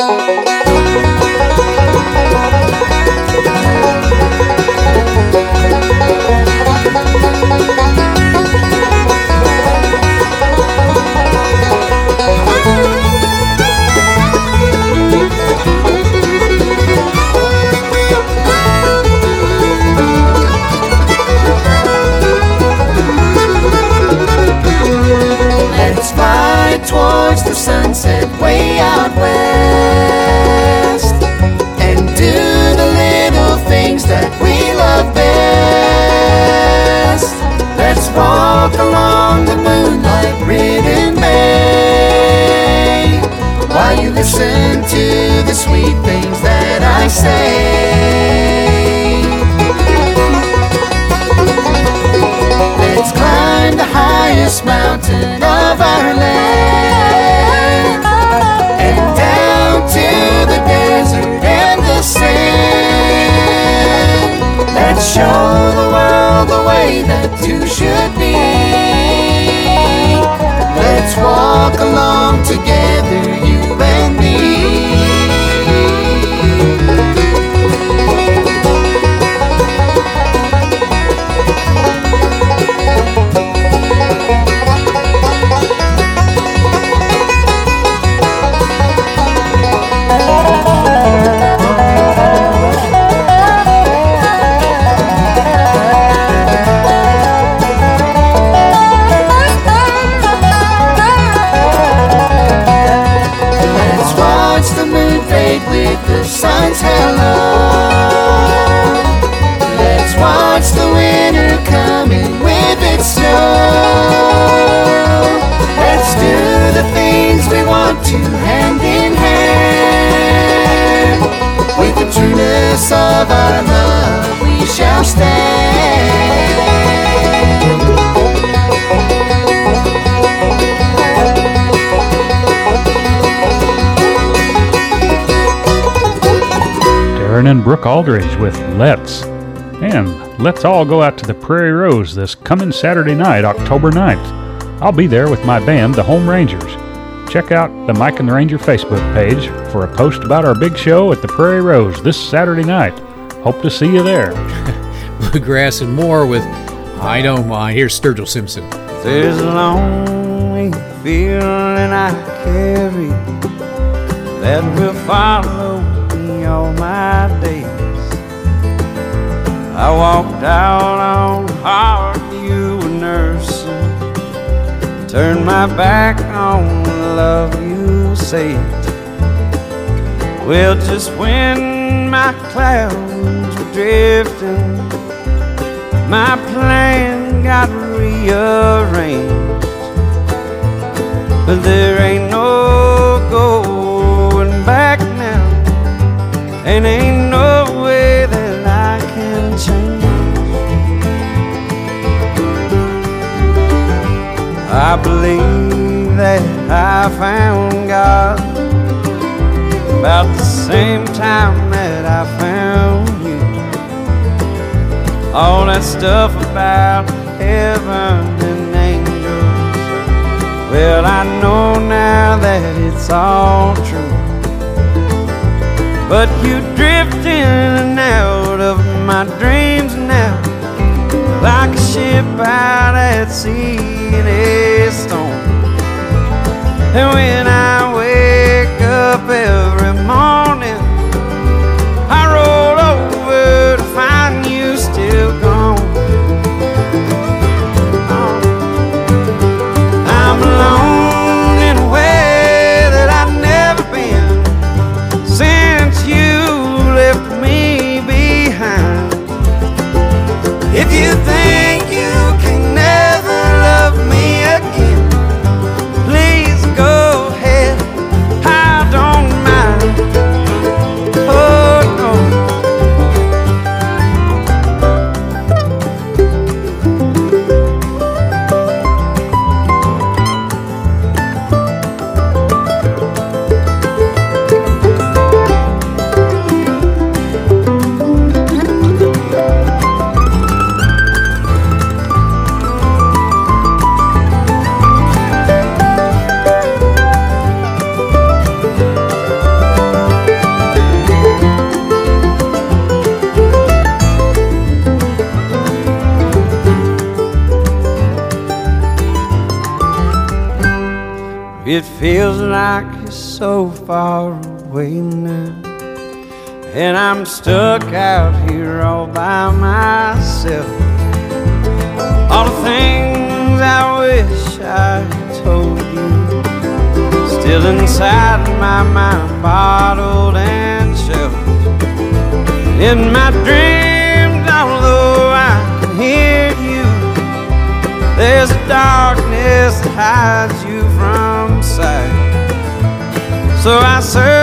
Let's that two should be. Let's walk along together, Darin and Brooke Aldridge with Let's. And let's all go out to the Prairie Rose this coming Saturday night, October 9th. I'll be there with my band, the Home Rangers. Check out the Mike and the Ranger Facebook page for a post about our big show at the Prairie Rose this Saturday night. Hope to see you there. Bluegrass and more with I Don't Mind. Here's Sturgill Simpson. There's a lonely feeling I carry that will follow me all my days. I walked out on heart you were nursing, turned my back on the love you saved. Well, just when my clouds were drifting, my plan got rearranged. But there ain't no going and ain't no way that I can change. I believe that I found God about the same time that I found you. All that stuff about heaven and angels. Well, I know now that it's all true. But you drift in and out of my dreams now, like a ship out at sea in a storm. And when it feels like it's so far away now. And I'm stuck out here all by myself. All the things I wish I told you Still inside my mind, bottled and shelved In my dreams, although I can hear you There's a darkness that hides you So I search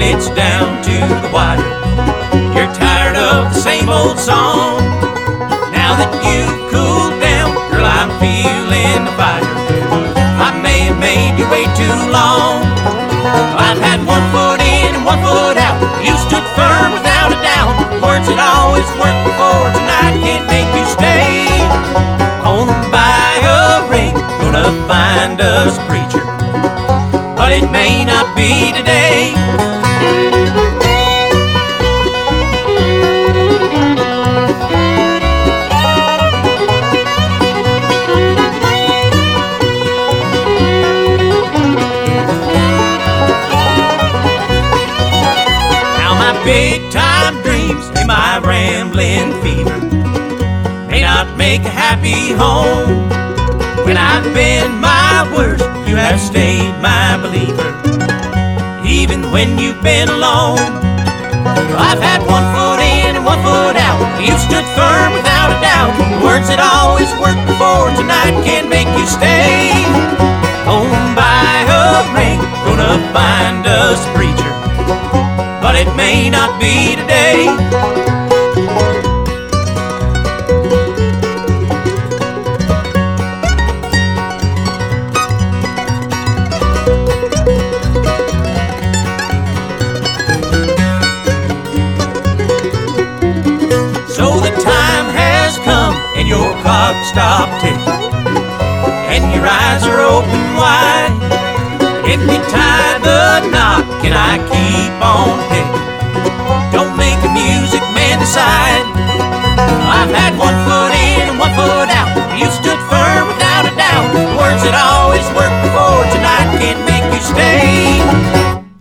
and it's down to the wire. You're tired of the same old song. Now that you've cooled down, girl, I'm feeling the fire. I may have made you wait too long. I've had one foot in and one foot out. You stood firm without a doubt. Words that always worked happy home. When I've been my worst, you have stayed my believer. Even when you've been alone, I've had one foot in and one foot out. You stood firm without a doubt. Words that always worked before tonight can't make you stay. Home by a ring, gonna find us a preacher, but it may not be today.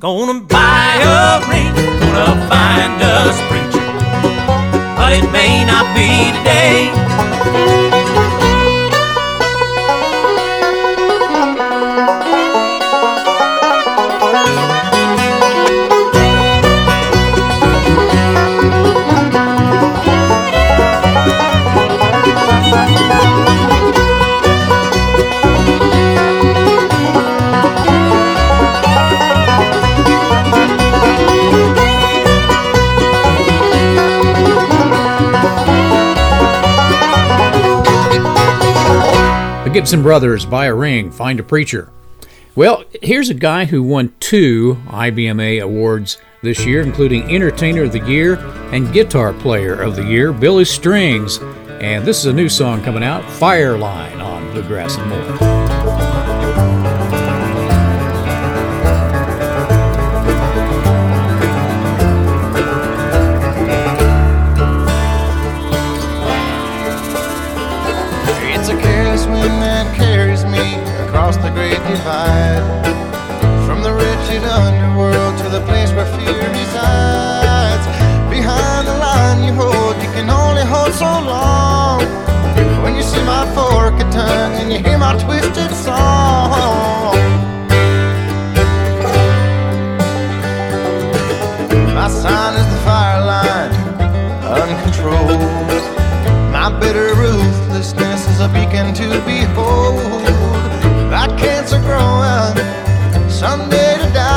Gonna buy a ring, gonna find us preacher but it may not be today. The Gibson Brothers buy a ring, find a preacher. Well, here's a guy who won two IBMA awards this year, including Entertainer of the Year and Guitar Player of the Year, Billy Strings. And this is a new song coming out, Fireline, on Bluegrass and More. the great divide. From the wretched underworld to the place where fear resides. Behind the line you hold, you can only hold so long. When you see my forked tongue and you hear my twisted song. My sign is the fire line, uncontrolled. My bitter ruthlessness is a beacon to behold. That cancer growing, someday to die.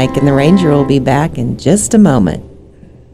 Mike, and the Ranger will be back in just a moment.